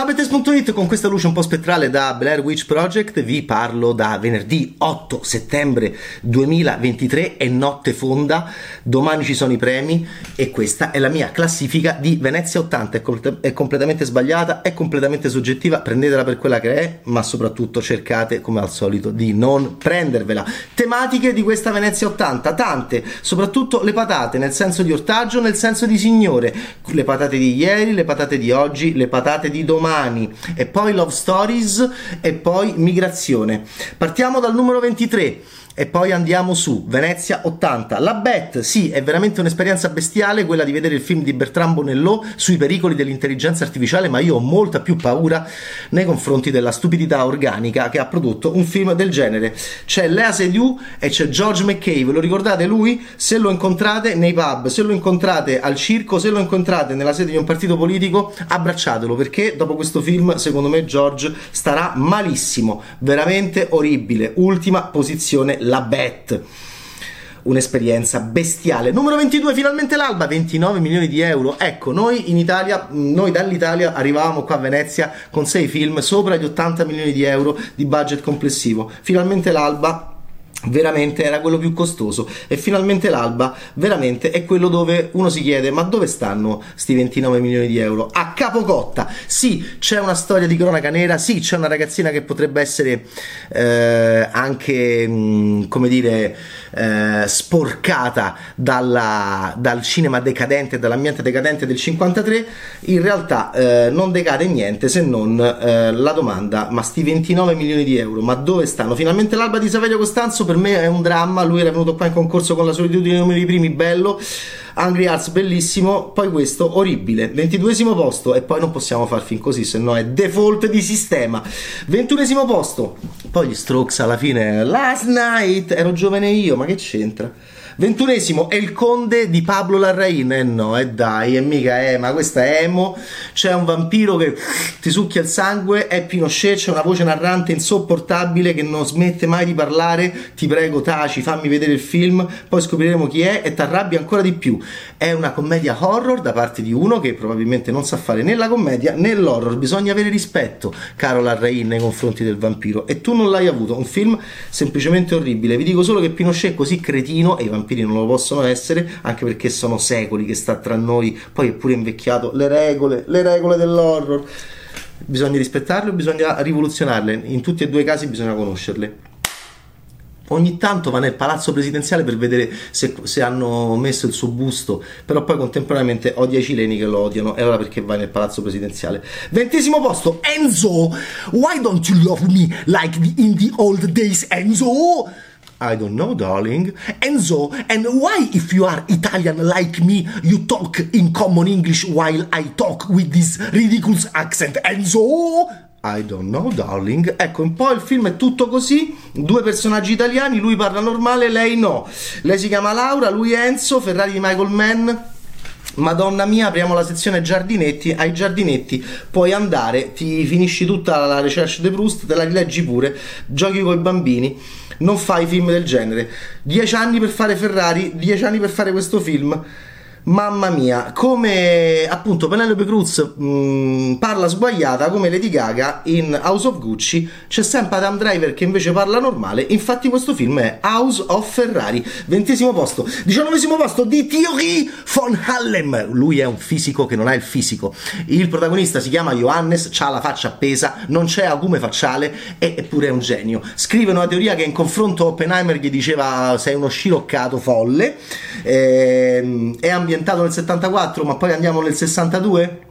Ciao con questa luce un po' spettrale da Blair Witch Project. Vi parlo da venerdì 8 settembre 2023, è notte fonda, domani ci sono i premi e questa è la mia classifica di Venezia 80, è, com- è completamente sbagliata, è completamente soggettiva, prendetela per quella che è, ma soprattutto cercate come al solito di non prendervela. Tematiche di questa Venezia 80, tante, soprattutto le patate, nel senso di ortaggio, nel senso di signore, le patate di ieri, le patate di oggi, le patate di domani domani e poi Love Stories e poi Migrazione. Partiamo dal numero 23 e poi andiamo su Venezia 80. La Bet, sì, è veramente un'esperienza bestiale quella di vedere il film di Bertrand Bonello sui pericoli dell'intelligenza artificiale, ma io ho molta più paura nei confronti della stupidità organica che ha prodotto un film del genere. C'è Lea Seydoux e c'è George McKay, ve lo ricordate lui? Se lo incontrate nei pub, se lo incontrate al circo, se lo incontrate nella sede di un partito politico, abbracciatelo perché dopo questo film, secondo me George starà malissimo, veramente orribile. Ultima posizione la Bet un'esperienza bestiale. Numero 22, finalmente l'Alba, 29 milioni di euro. Ecco, noi in Italia, noi dall'Italia arrivavamo qua a Venezia con 6 film sopra gli 80 milioni di euro di budget complessivo. Finalmente l'Alba veramente era quello più costoso. E finalmente l'alba veramente è quello dove uno si chiede ma dove stanno sti 29 milioni di euro? A capocotta. Sì c'è una storia di cronaca nera sì c'è una ragazzina che potrebbe essere eh, anche mh, mm, come dire eh, sporcata dalla, dal cinema decadente dall'ambiente decadente del 53 in realtà eh, non decade niente se non eh, la domanda ma sti 29 milioni di euro ma dove stanno? Finalmente l'alba di Saverio Costanzo per me è un dramma. Lui era venuto qua in concorso con la solitudine dei numeri primi, bello. Angry Hearts bellissimo, poi questo orribile, 22 posto e poi non possiamo far fin così, se no è default di sistema. 21 posto, poi gli Strokes alla fine, last night, ero giovane io, ma che c'entra? Ventunesimo è il conde di Pablo Larraín. Eh no, e eh dai, e mica è, ma questa è emo. C'è un vampiro che ti succhia il sangue, è Pinochet, c'è una voce narrante insopportabile che non smette mai di parlare. Ti prego, taci, fammi vedere il film, poi scopriremo chi è e ti arrabbi ancora di più. È una commedia horror da parte di uno che probabilmente non sa fare né la commedia né l'horror. Bisogna avere rispetto, caro Larraín, nei confronti del vampiro. E tu non l'hai avuto. Un film semplicemente orribile. Vi dico solo che Pinochet è così cretino e i vampiri vampiri non lo possono essere, anche perché sono secoli che sta tra noi, poi è pure invecchiato, le regole, le regole dell'horror. Bisogna rispettarle o bisogna rivoluzionarle, in tutti e due i casi bisogna conoscerle ogni tanto va nel palazzo presidenziale per vedere se, se, hanno messo il suo busto, però poi contemporaneamente odia i cileni che lo odiano, e allora perché vai nel palazzo presidenziale? Ventesimo posto, Enzo! Why don't you love me like in the old days, Enzo? I don't know, darling. Enzo, and why, if you are Italian like me, you talk in common English while I talk with this ridiculous accent? Enzo? I don't know, darling. Ecco, un po' il film è tutto così: due personaggi italiani, lui parla normale, lei no. Lei si chiama Laura, lui Enzo, Ferrari di Michael Mann. Madonna mia, apriamo la sezione giardinetti. Ai giardinetti puoi andare, ti finisci tutta la recherche de Proust, te la rileggi pure, giochi con i bambini non fai film del genere. Dieci anni per fare Ferrari, dieci anni per fare questo film Mamma mia, come appunto Penelope Cruz mh, mm, parla sbagliata come Lady Gaga in House of Gucci, c'è sempre Adam Driver che invece parla normale. Infatti, questo film è House of Ferrari, ventesimo posto, diciannovesimo posto di Thierry von Hallem. Lui è un fisico che non ha il fisico. Il protagonista si chiama Johannes, ha la faccia appesa, non c'è acume facciale, eppure è un genio. Scrive una teoria che in confronto Oppenheimer gli diceva sei uno sciroccato folle. Eh, è ambientato ambientato nel 74, ma poi andiamo nel 62?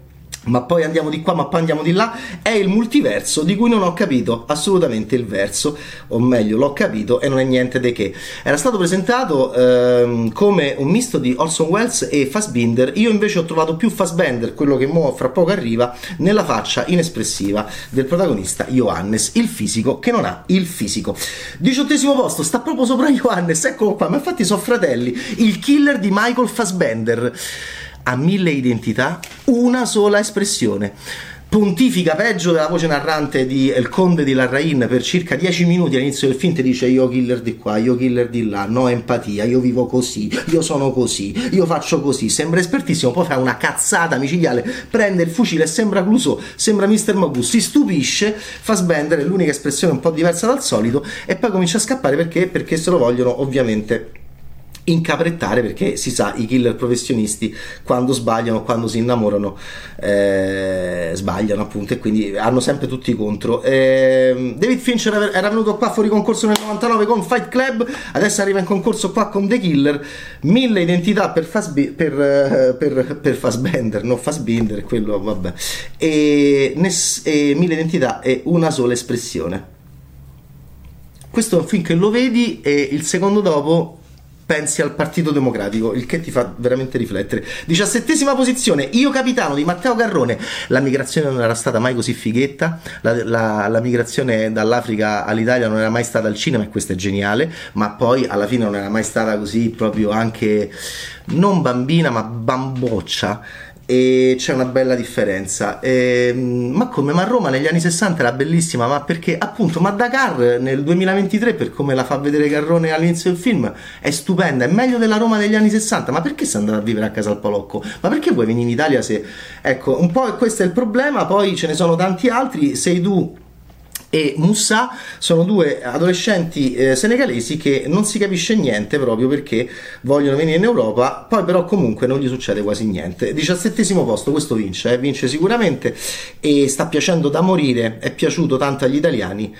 Ma poi andiamo di qua, ma poi andiamo di là, è il multiverso di cui non ho capito assolutamente il verso, o meglio, l'ho capito e non è niente di che. Era stato presentato ehm, come un misto di Orson Welles e Fassbinder, io invece ho trovato più Fassbender, quello che mo fra poco arriva, nella faccia inespressiva del protagonista Johannes, il fisico che non ha il fisico. Diciottesimo posto, sta proprio sopra Johannes, eccolo qua, ma infatti sono fratelli, il killer di Michael Fassbender ha mille identità, una sola espressione. pontifica peggio della voce narrante di El Conde di Larrain per circa 10 minuti all'inizio del film ti dice io killer di qua, io killer di là, no empatia, io vivo così, io sono così, io faccio così, sembra espertissimo, poi fa una cazzata micidiale, prende il fucile sembra Clouseau, sembra Mr. Magoo, si stupisce, fa sbendere, l'unica espressione un po' diversa dal solito e poi comincia a scappare perché? Perché se lo vogliono ovviamente incaprettare perché si sa i killer professionisti quando sbagliano quando si innamorano eh, sbagliano appunto e quindi hanno sempre tutti contro. Eh, David Fincher era venuto qua fuori concorso nel 99 con Fight Club adesso arriva in concorso qua con The Killer. Mille identità per, Fasbi- per, eh, per, per Fassbender non Fassbinder quello vabbè. E, ness- e mille identità e una sola espressione. Questo è un film che lo vedi e il secondo dopo pensi al Partito Democratico, il che ti fa veramente riflettere. Diciassettesima posizione, Io Capitano di Matteo Garrone. La migrazione non era stata mai così fighetta, la, la, la migrazione dall'Africa all'Italia non era mai stata al cinema e questo è geniale, ma poi alla fine non era mai stata così proprio anche non bambina ma bamboccia e c'è una bella differenza. E, ma come? Ma Roma negli anni 60 era bellissima, ma perché appunto, ma Dakar nel 2023, per come la fa vedere Garrone all'inizio del film, è stupenda, è meglio della Roma degli anni 60, ma perché sei andato a vivere a casa al Palocco? Ma perché vuoi venire in Italia se... Ecco, un po' questo è il problema, poi ce ne sono tanti altri, sei tu e Moussa sono due adolescenti eh, senegalesi che non si capisce niente proprio perché vogliono venire in Europa, poi però comunque non gli succede quasi niente. Diciassettesimo posto, questo vince, eh, vince sicuramente e sta piacendo da morire, è piaciuto tanto agli italiani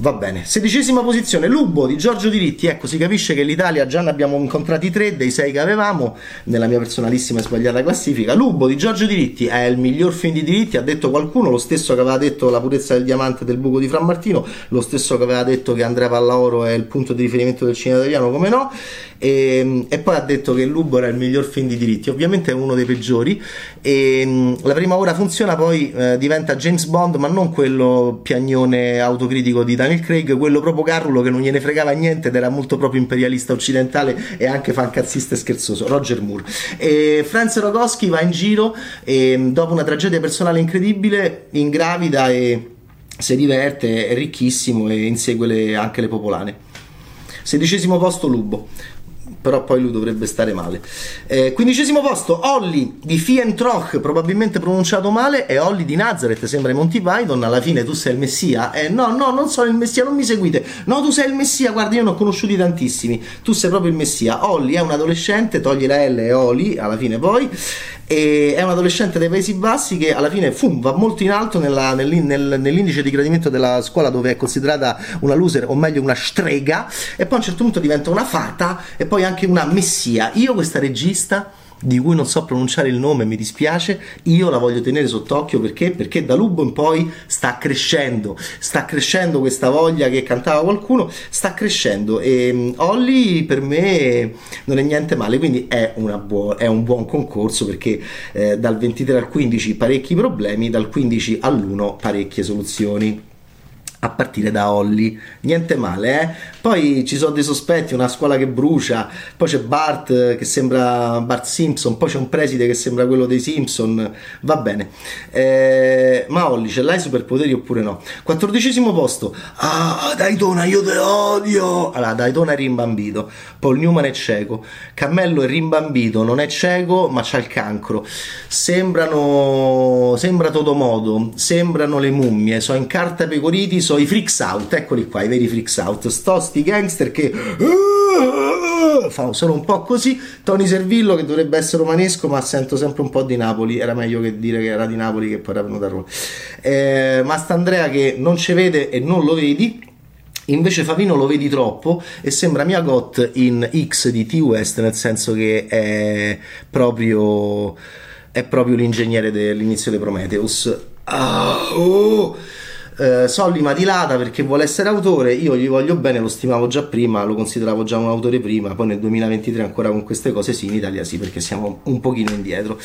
Va bene, sedicesima posizione, Lubo di Giorgio Diritti, ecco si capisce che l'Italia già ne abbiamo incontrati tre dei sei che avevamo nella mia personalissima e sbagliata classifica. Lubo di Giorgio Diritti è il miglior film di diritti, ha detto qualcuno, lo stesso che aveva detto La purezza del diamante del buco di Fran Martino, lo stesso che aveva detto che Andrea Pallaoro è il punto di riferimento del cinema italiano, come no, e, ehm, e, poi ha detto che Lubo era il miglior film di diritti, ovviamente è uno dei peggiori. E, ehm, la prima ora funziona, poi eh, diventa James Bond, ma non quello piagnone autocritico di Daniel Craig, quello proprio Carlo che non gliene fregava niente ed era molto proprio imperialista occidentale e anche fancazzista e scherzoso. Roger Moore. E Franz Rogowski va in giro e ehm, dopo una tragedia personale incredibile, ingravida e si diverte, è ricchissimo e insegue le, anche le popolane. Sedicesimo posto Lubo però poi lui dovrebbe stare male. Eh, quindicesimo posto, Olli di Fientroch, probabilmente pronunciato male, e Olli di Nazareth, sembra i Monty alla fine tu sei il Messia. Eh, no, no, non sono il Messia, non mi seguite. No, tu sei il Messia, guarda, io ne ho conosciuti tantissimi. Tu sei proprio il Messia. Olli è un adolescente, togli la L e Oli, alla fine poi, e è un adolescente dei Paesi Bassi che alla fine fum, va molto in alto nella, nel, nel, nell'indice di gradimento della scuola dove è considerata una loser o meglio una strega e poi a un certo punto diventa una fata e poi anche una messia. Io questa regista di cui non so pronunciare il nome, mi dispiace, io la voglio tenere sott'occhio perché? Perché da Lubo in poi sta crescendo, sta crescendo questa voglia che cantava qualcuno, sta crescendo e um, Olli per me non è niente male, quindi è, buo- è un buon concorso perché eh, dal 23 al 15 parecchi problemi, dal 15 all'1 parecchie soluzioni a partire da Holly. Niente male, eh? Poi ci sono dei sospetti, una scuola che brucia, poi c'è Bart che sembra Bart Simpson, poi c'è un preside che sembra quello dei Simpson. Va bene. Eh, ma Holly, ce l'hai superpoteri oppure no? Quattordicesimo posto. Ah, Daytona, io te odio! Allora, Daytona è rimbambito. Paul Newman è cieco. Cammello è rimbambito, non è cieco, ma c'ha il cancro. Sembrano... Sembra Todomodo, sembrano le mummie, sono in carta pecoriti, sono i freaks out, eccoli qua, i veri freaks out. Sto sti gangster che fa solo un po' così. Tony Servillo che dovrebbe essere romanesco, ma sento sempre un po' di Napoli. Era meglio che dire che era di Napoli che poi era venuto a Roma. Eh, Mastandrea che non ci vede e non lo vedi. Invece Favino lo vedi troppo e sembra Mia Got in X di T-West, nel senso che è proprio, è proprio l'ingegnere dell'inizio di Prometheus. Ah, oh! Eh, Sollima dilata perché vuole essere autore, io gli voglio bene, lo stimavo già prima, lo consideravo già un autore prima, poi nel 2023 ancora con queste cose sì, in Italia sì, perché siamo un pochino indietro.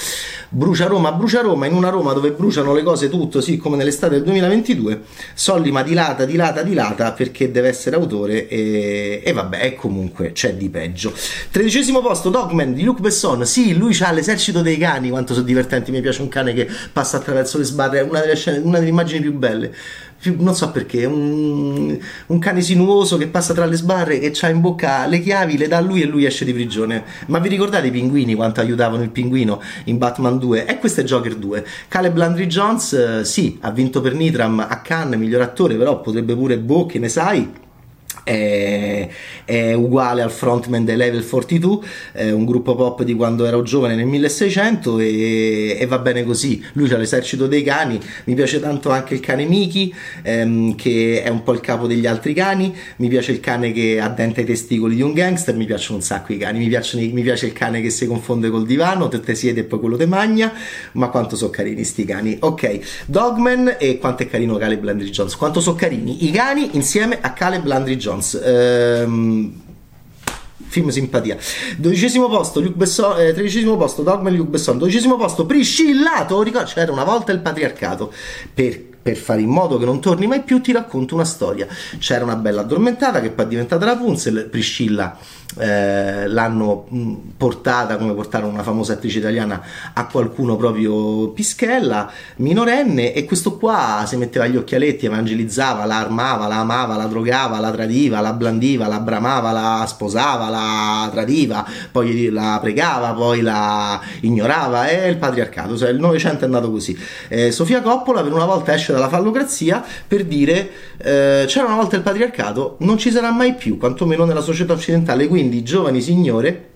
Brucia Roma, brucia Roma, in una Roma dove bruciano le cose tutto, sì, come nell'estate del 2022, Sollima dilata, dilata, dilata perché deve essere autore e, e vabbè, comunque c'è di peggio. Tredicesimo posto, Dogman di Luc Besson, sì, lui ha l'esercito dei cani, quanto sono divertenti, mi piace un cane che passa attraverso le sbarre, è una delle scene, una delle immagini più belle non so perché, un, un, cane sinuoso che passa tra le sbarre, che ha in bocca le chiavi, le dà a lui e lui esce di prigione. Ma vi ricordate i pinguini quanto aiutavano il pinguino in Batman 2? E questo è Joker 2. Caleb Landry Jones, eh, sì, ha vinto per Nitram a Cannes, miglior attore, però potrebbe pure Boh, che ne sai è, è, uguale al frontman dei Level 42, è un gruppo pop di quando ero giovane nel 1600 e, e va bene così. Lui ha l'esercito dei cani, mi piace tanto anche il cane Miki, ehm, che è un po' il capo degli altri cani, mi piace il cane che ha dente ai testicoli di un gangster, mi piacciono un sacco i cani, mi, piacciono, mi piace il cane che si confonde col divano, te, te siede e poi quello te magna, ma quanto sono carini sti cani. Ok, Dogman e quanto è carino Caleb Landry Jones, quanto sono carini i cani insieme a Caleb Landry Jones. Jones. Ehm, film simpatia. Dodicesimo posto, Luc Besson, eh, tredicesimo posto, Dogman Luc Besson, dodicesimo posto, Priscillato, ricordo, c'era una volta il patriarcato, per, per, fare in modo che non torni mai più ti racconto una storia. C'era una bella addormentata che poi è diventata la Punzel, Priscilla eh, l'hanno mm, portata come portare una famosa attrice italiana a qualcuno proprio pischella, minorenne, e questo qua si metteva gli occhialetti, evangelizzava, la armava, la amava, la drogava, la tradiva, la blandiva, la bramava, la sposava, la tradiva, poi la pregava, poi la ignorava, è il patriarcato, cioè il Novecento è andato così. Eh, Sofia Coppola per una volta esce dalla fallocrazia per dire eh, c'era una volta il patriarcato, non ci sarà mai più, quantomeno nella società occidentale, quindi giovani signore,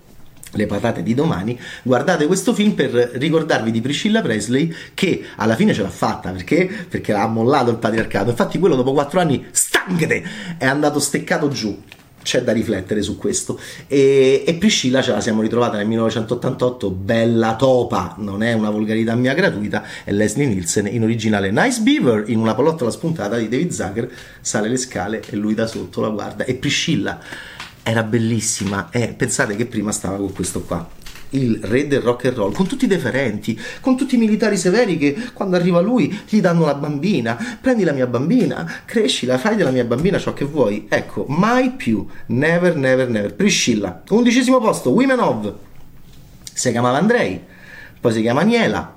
le patate di domani, guardate questo film per ricordarvi di Priscilla Presley che alla fine ce l'ha fatta perché? Perché ha mollato il patriarcato. Infatti, quello dopo quattro anni, stangate, è andato steccato giù c'è da riflettere su questo. E, e, Priscilla ce la siamo ritrovata nel 1988, bella topa, non è una volgarità mia gratuita, è Leslie Nielsen in originale Nice Beaver, in una pallottola spuntata di David Zucker, sale le scale e lui da sotto la guarda. E Priscilla era bellissima e pensate che prima stava con questo qua il re del rock and roll, con tutti i deferenti, con tutti i militari severi che quando arriva lui gli danno la bambina, prendi la mia bambina, crescila, fai della mia bambina ciò che vuoi. Ecco, mai più, never, never, never. Priscilla, undicesimo posto, Women of, si chiamava Andrei, poi si chiama Aniela,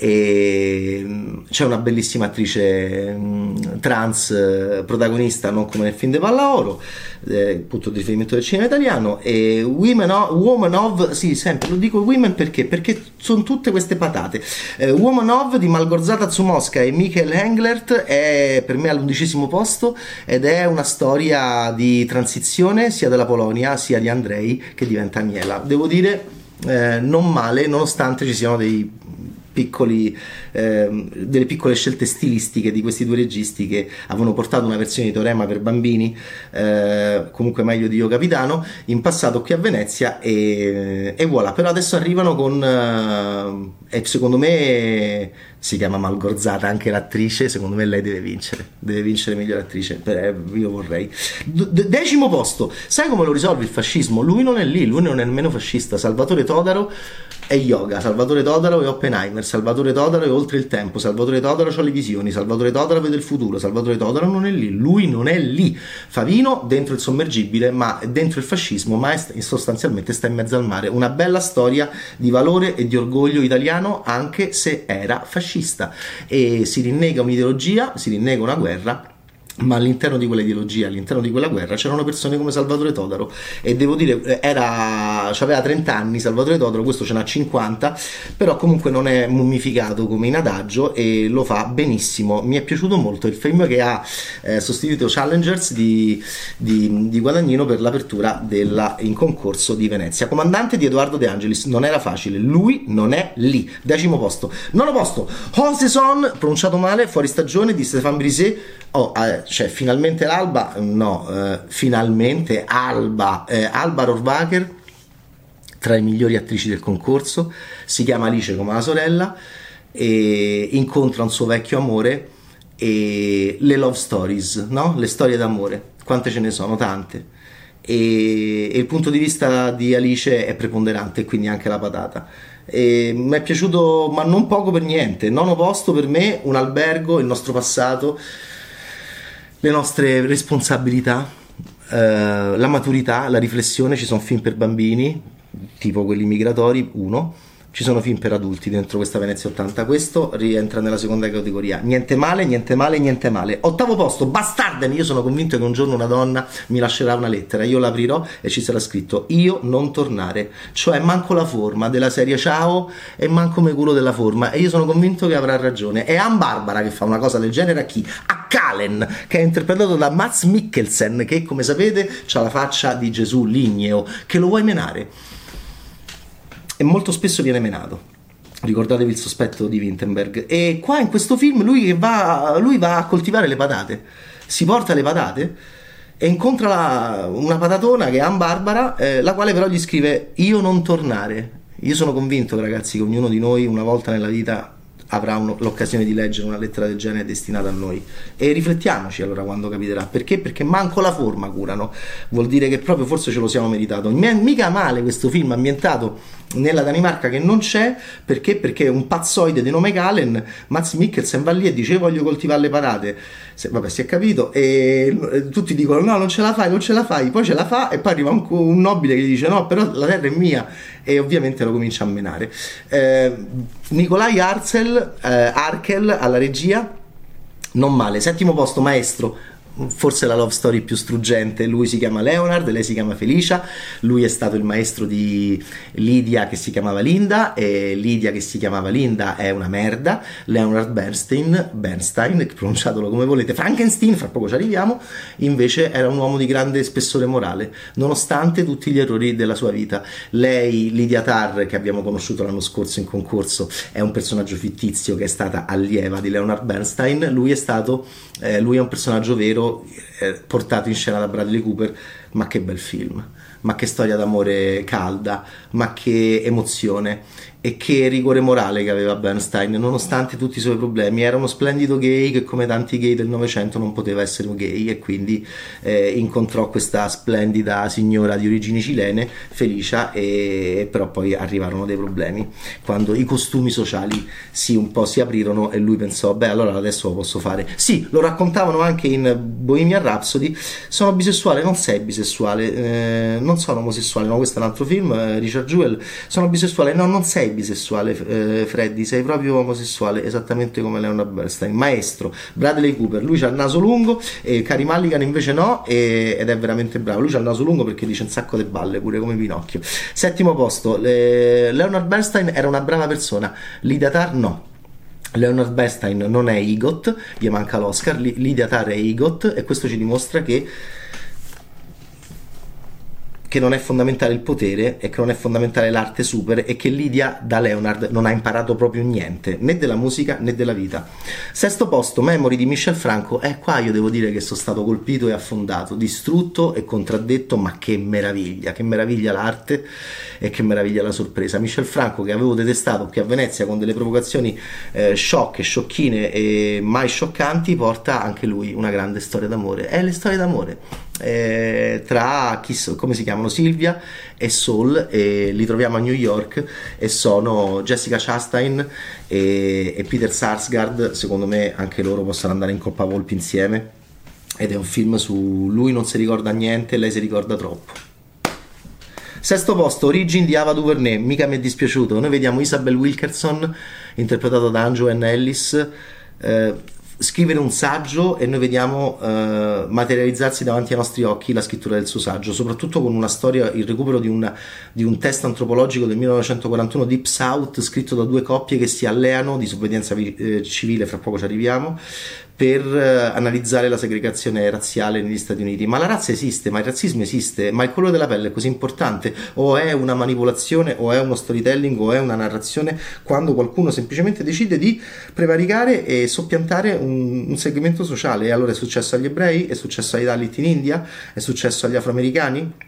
e mm, c'è una bellissima attrice mm, trans eh, protagonista non come nel film di Pallaoro eh, punto di riferimento del cinema italiano e Women of, Woman of sì sempre lo dico Women perché? Perché sono tutte queste patate. Eh, Woman of di Malgorzata Zumoska e Michael Englert è per me all'undicesimo posto ed è una storia di transizione sia della Polonia sia di Andrei che diventa Aniela devo dire eh, non male nonostante ci siano dei piccoli, eh, delle piccole scelte stilistiche di questi due registi che avevano portato una versione di Teorema per bambini, eh, comunque meglio di Io Capitano, in passato qui a Venezia e, e voilà, però adesso arrivano con, eh, secondo me si chiama Malgorzata anche l'attrice, secondo me lei deve vincere, deve vincere miglior attrice, per, io vorrei. D- decimo posto, sai come lo risolve il fascismo? Lui non è lì, lui non è nemmeno fascista, Salvatore Todaro è yoga, Salvatore Todaro è Oppenheimer, Salvatore Todaro è oltre il tempo, Salvatore Todaro ha le visioni, Salvatore Todaro vede il futuro, Salvatore Todaro non è lì, lui non è lì. Favino dentro il sommergibile, ma dentro il fascismo, ma è, sostanzialmente sta in mezzo al mare. Una bella storia di valore e di orgoglio italiano anche se era fascista e si rinnega un'ideologia, si rinnega una guerra ma all'interno di quella ideologia, all'interno di quella guerra c'erano persone come Salvatore Todaro. E devo dire era, aveva 30 anni Salvatore Todaro, questo ce n'ha 50 però comunque non è mummificato come in adagio e lo fa benissimo. Mi è piaciuto molto il film che ha eh, sostituito Challengers di, di, di, Guadagnino per l'apertura della, in concorso di Venezia. Comandante di Edoardo De Angelis non era facile, lui non è lì. Decimo posto, nono posto. Hoseson, pronunciato male, fuori stagione di Stéphane Brisé oh, eh, cioè finalmente l'Alba, no, eh, finalmente Alba, eh, Alba Rohrwacher tra le migliori attrici del concorso, si chiama Alice come la sorella e incontra un suo vecchio amore e le love stories, no? le storie d'amore, quante ce ne sono? Tante. E, e il punto di vista di Alice è preponderante, quindi anche la patata. mi è piaciuto, ma non poco per niente. Nono posto per me, un albergo, il nostro passato, le nostre responsabilità, eh, la maturità, la riflessione. Ci sono film per bambini, tipo quelli migratori, uno ci sono film per adulti dentro questa Venezia 80. Questo rientra nella seconda categoria. Niente male, niente male, niente male. Ottavo posto, Bastarden. Io sono convinto che un giorno una donna mi lascerà una lettera. Io l'aprirò e ci sarà scritto Io non tornare. Cioè, manco la forma della serie Ciao e manco me culo della forma. E io sono convinto che avrà ragione. È Ann Barbara che fa una cosa del genere a chi? A Kalen, che è interpretato da Mats Mikkelsen, che come sapete ha la faccia di Gesù ligneo. Che lo vuoi menare? E molto spesso viene menato. Ricordatevi il sospetto di Wittenberg. E qua in questo film lui va, lui va a coltivare le patate, si porta le patate e incontra la, una patatona che è Ann Barbara, eh, la quale però gli scrive io non tornare. Io sono convinto, ragazzi, che ognuno di noi una volta nella vita avrà un, l'occasione di leggere una lettera del genere destinata a noi. E riflettiamoci allora quando capiterà. Perché? Perché manco la forma curano. Vuol dire che proprio forse ce lo siamo meritato. Mica male questo film ambientato nella Danimarca che non c'è perché? Perché un pazzoide di nome Galen, Mats Mikkelsen va lì e dice voglio coltivare le patate. Se, vabbè, si è capito. E eh, tutti dicono no, non ce la fai, non ce la fai. Poi ce la fa e poi arriva un, un nobile che gli dice no, però la terra è mia e ovviamente lo comincia a menare. Eh, Nikolai Arzel, eh, Arkel alla regia. Non male, settimo posto maestro forse la love story più struggente. Lui si chiama Leonard, lei si chiama Felicia. Lui è stato il maestro di Lydia che si chiamava Linda e Lydia che si chiamava Linda è una merda. Leonard Bernstein, Bernstein, pronunciatelo come volete, Frankenstein, fra poco ci arriviamo, invece era un uomo di grande spessore morale, nonostante tutti gli errori della sua vita. Lei, Lydia Tarr, che abbiamo conosciuto l'anno scorso in concorso, è un personaggio fittizio che è stata allieva di Leonard Bernstein. Lui è stato, eh, lui è un personaggio vero portato in scena da Bradley Cooper, ma che bel film, ma che storia d'amore calda, ma che emozione e che rigore morale che aveva Bernstein, nonostante tutti i suoi problemi. Era uno splendido gay che, come tanti gay del Novecento, non poteva essere un gay e quindi eh, incontrò questa splendida signora di origini cilene, Felicia, e, però poi arrivarono dei problemi quando i costumi sociali si un po' si aprirono e lui pensò, beh, allora adesso lo posso fare. Sì, lo raccontavano anche in Bohemian Rhapsody. Sono bisessuale, non sei bisessuale, eh, non sono omosessuale, no, questo è un altro film, eh, Richard Jewell. Sono bisessuale, no, non sei sei bisessuale, eh, Freddy, sei proprio omosessuale, esattamente come Leonard Bernstein. Maestro, Bradley Cooper, lui ha il naso lungo, e Cari Mulligan invece no, e, ed è veramente bravo. Lui ha il naso lungo perché dice un sacco di balle, pure come Pinocchio. Settimo posto, le, Leonard Bernstein era una brava persona, Lydia Tarr no. Leonard Bernstein non è Igot, gli manca l'Oscar, Lydia Tarr è Igot e questo ci dimostra che che non è fondamentale il potere e che non è fondamentale l'arte super e che Lydia da Leonard non ha imparato proprio niente, né della musica né della vita. Sesto posto, Memory di Michel Franco, e eh, qua io devo dire che sono stato colpito e affondato, distrutto e contraddetto, ma che meraviglia, che meraviglia l'arte e che meraviglia la sorpresa. Michel Franco che avevo detestato qui a Venezia con delle provocazioni eh, sciocche, sciocchine e mai scioccanti, porta anche lui una grande storia d'amore. È le storie d'amore eh, tra chi, come si chiamano Silvia e Saul e li troviamo a New York e sono Jessica Chastain e, e Peter Sarsgaard. Secondo me anche loro possono andare in Coppa Volpi insieme. Ed è un film su lui non si ricorda niente e lei si ricorda troppo. Sesto posto, Origin di Ava DuVernay, mica mi è dispiaciuto. Noi vediamo Isabel Wilkerson, interpretata da Anjo N. Ellis, eh, scrivere un saggio e noi vediamo uh, materializzarsi davanti ai nostri occhi la scrittura del suo saggio, soprattutto con una storia, il recupero di, una, di un test antropologico del 1941 Deep South scritto da due coppie che si alleano di disobbedienza eh, civile, fra poco ci arriviamo, per eh, analizzare la segregazione razziale negli Stati Uniti. Ma la razza esiste, ma il razzismo esiste, ma il colore della pelle è così importante? O è una manipolazione, o è uno storytelling, o è una narrazione quando qualcuno semplicemente decide di prevaricare e soppiantare un, un segmento sociale? E allora è successo agli ebrei, è successo ai Dalit in India, è successo agli afroamericani?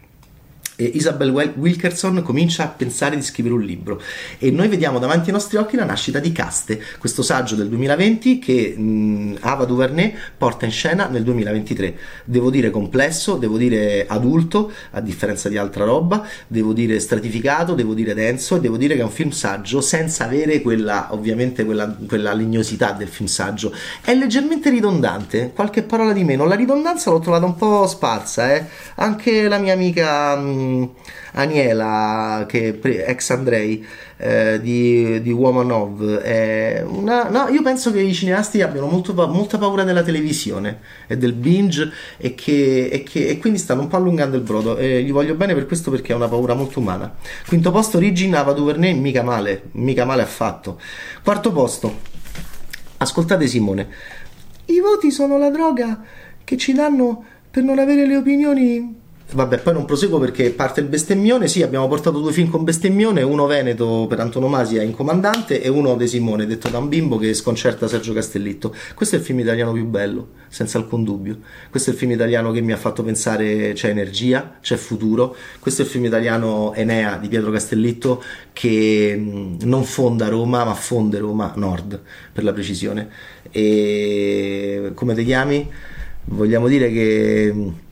Isabel Wilkerson comincia a pensare di scrivere un libro e noi vediamo davanti ai nostri occhi la nascita di Caste, questo saggio del 2020 che mh, Ava DuVernay porta in scena nel 2023. Devo dire complesso, devo dire adulto, a differenza di altra roba, devo dire stratificato, devo dire denso e devo dire che è un film saggio senza avere quella, ovviamente, quella, quella legnosità del film saggio. È leggermente ridondante, qualche parola di meno. La ridondanza l'ho trovata un po' sparsa, eh. Anche la mia amica... Mh, Aniela, che ex Andrei eh, di, di Womanov, è una, no, io penso che i cineasti abbiano molto, molta paura della televisione e del binge e, che, e, che, e quindi stanno un po' allungando il brodo. E gli voglio bene per questo perché è una paura molto umana. Quinto posto, Origin Ava DuVernay, mica male, mica male affatto. Quarto posto, ascoltate Simone, i voti sono la droga che ci danno per non avere le opinioni Vabbè, poi non proseguo perché parte il bestemmione. Sì, abbiamo portato due film con bestemmione, uno Veneto per antonomasia in comandante e uno De Simone, detto da un bimbo che sconcerta Sergio Castellitto. Questo è il film italiano più bello, senza alcun dubbio. Questo è il film italiano che mi ha fatto pensare c'è energia, c'è futuro. Questo è il film italiano Enea di Pietro Castellitto che non fonda Roma, ma fonde Roma Nord, per la precisione. E come ti chiami? Vogliamo dire che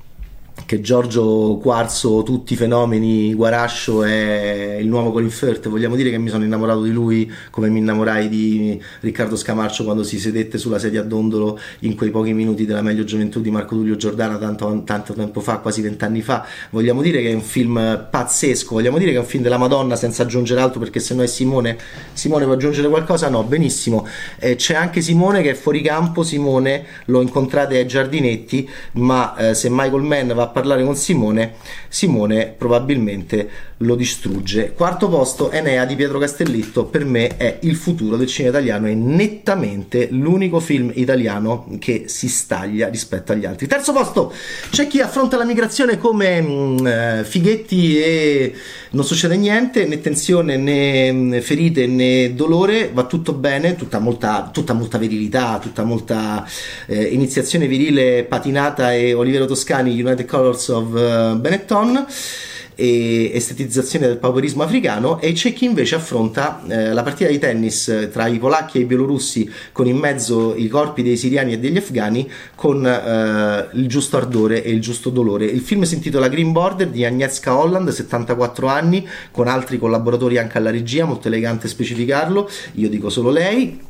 che Giorgio Quarzo, tutti i fenomeni, Guarascio è il nuovo Colin Firth. Vogliamo dire che mi sono innamorato di lui come mi innamorai di Riccardo Scamarcio quando si sedette sulla sedia a dondolo in quei pochi minuti della meglio gioventù di Marco Tullio Giordana tanto, tanto tempo fa, quasi vent'anni fa. Vogliamo dire che è un film pazzesco, vogliamo dire che è un film della Madonna senza aggiungere altro perché se no è Simone. Simone può aggiungere qualcosa? No, benissimo. Eh, c'è anche Simone che è fuori campo, Simone lo incontrate ai giardinetti, ma eh, se Michael Mann va a parlare con Simone, Simone probabilmente lo distrugge. Quarto posto, Enea di Pietro Castellitto, per me è il futuro del cinema italiano, è nettamente l'unico film italiano che si staglia rispetto agli altri. Terzo posto, c'è chi affronta la migrazione come mh, mm, eh, fighetti e non succede niente, né tensione né mm, ferite né dolore, va tutto bene, tutta molta, tutta molta virilità, tutta molta eh, iniziazione virile patinata e Olivero Toscani, United Colors of uh, Benetton e estetizzazione del pauperismo africano e c'è chi invece affronta eh, la partita di tennis eh, tra i polacchi e i bielorussi con in mezzo i corpi dei siriani e degli afghani con eh, il giusto ardore e il giusto dolore. Il film si intitola Green Border di Agnieszka Holland, 74 anni, con altri collaboratori anche alla regia, molto elegante specificarlo, io dico solo lei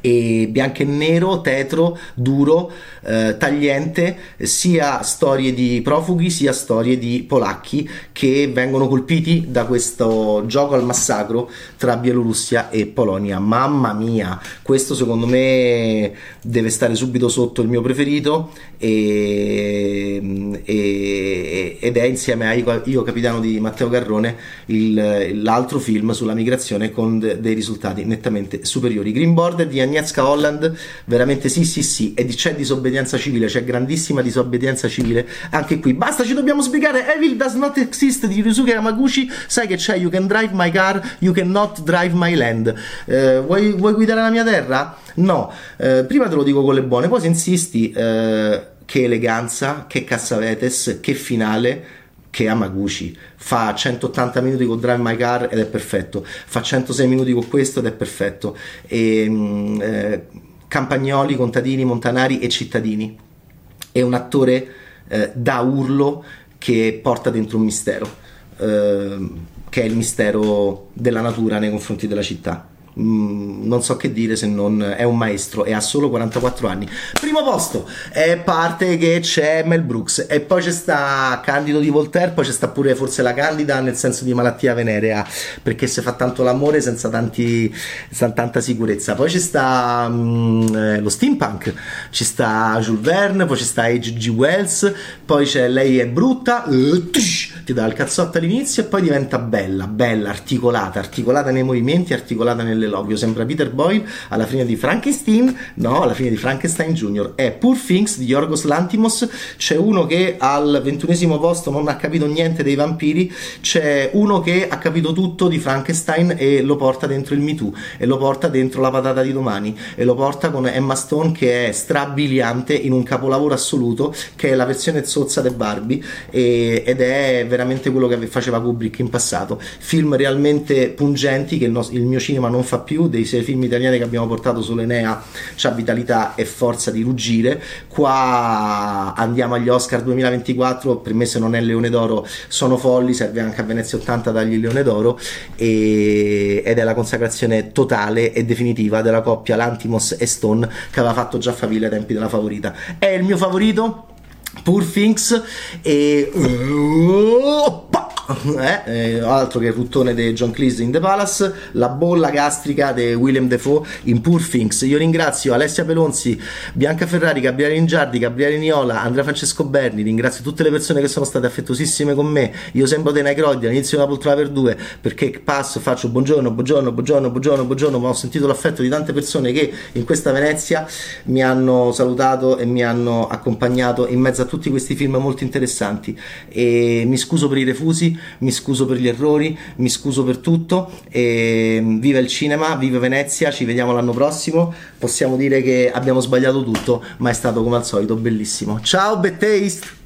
e bianco e nero, tetro, duro, eh, tagliente, sia storie di profughi sia storie di polacchi che vengono colpiti da questo gioco al massacro tra Bielorussia e Polonia. Mamma mia, questo secondo me deve stare subito sotto il mio preferito e, e, ed è insieme a Io Capitano di Matteo Garrone il, l'altro film sulla migrazione con de, dei risultati nettamente superiori. Green Border di Agnieszka Holland, veramente sì, sì, sì, e c'è disobbedienza civile, c'è grandissima disobbedienza civile. Anche qui. Basta, ci dobbiamo spiegare Evil Does Not Exist di Ryusuke Yamaguchi, sai che c'è? You Can Drive My Car, You Cannot Drive My Land. Eh, vuoi, vuoi, guidare la mia terra? No, eh, prima te lo dico con le buone, poi se insisti, eh, che eleganza, che Cassavetes, che finale che Amaguchi fa 180 minuti con Drive My Car ed è perfetto, fa 106 minuti con questo ed è perfetto. E, mm, eh, campagnoli, contadini, montanari e cittadini. È un attore eh, da urlo che porta dentro un mistero, eh, che è il mistero della natura nei confronti della città. Mm, non so che dire se non è un maestro e ha solo 44 anni. Primo posto, è parte che c'è Mel Brooks e poi c'è sta Candido di Voltaire, poi c'è sta pure forse la Candida nel senso di malattia venerea perché si fa tanto l'amore senza, tanti, senza tanta sicurezza. Poi c'è sta um, eh, lo steampunk, ci sta Jules Verne, poi c'è sta H.G. Wells, poi c'è Lei è brutta, ti dà il cazzotto all'inizio e poi diventa bella, bella, articolata, articolata nei movimenti, articolata nelle dell'eloquio. Sembra Peter Boyle alla fine di Frankenstein, no, alla fine di Frankenstein Jr. È Poor Things di Yorgos Lantimos. C'è uno che al ventunesimo posto non ha capito niente dei vampiri, c'è uno che ha capito tutto di Frankenstein e lo porta dentro il Me Too, e lo porta dentro la patata di domani, e lo porta con Emma Stone che è strabiliante in un capolavoro assoluto, che è la versione zozza di Barbie, e, ed è veramente quello che faceva Kubrick in passato. Film realmente pungenti che il, nostro, il mio cinema non fa più, dei sei film italiani che abbiamo portato sull'Enea, c'ha vitalità e forza di ruggire. Qua andiamo agli Oscar 2024, per me se non è Leone d'Oro sono folli, serve anche a Venezia 80 dagli Leone d'Oro e, ed è la consacrazione totale e definitiva della coppia Lantimos e Stone che aveva fatto già faville ai tempi della favorita. È il mio favorito? Poor Things e... Oh, eh, eh, altro che il ruttone di John Cleese in The Palace, la bolla gastrica di William Defoe in Poor Things. Io ringrazio Alessia Pelonzi, Bianca Ferrari, Gabriele Ingiardi, Gabriele Niola, Andrea Francesco Berni, ringrazio tutte le persone che sono state affettuosissime con me. Io sembro dei Necrodi all'inizio di una poltrona per due perché passo, faccio buongiorno, buongiorno, buongiorno, buongiorno, buongiorno, ma ho sentito l'affetto di tante persone che in questa Venezia mi hanno salutato e mi hanno accompagnato in mezzo a tutti questi film molto interessanti e mi scuso per i refusi mi scuso per gli errori, mi scuso per tutto. E mm, viva il cinema, viva Venezia, ci vediamo l'anno prossimo. Possiamo dire che abbiamo sbagliato tutto, ma è stato come al solito bellissimo. Ciao, Taste!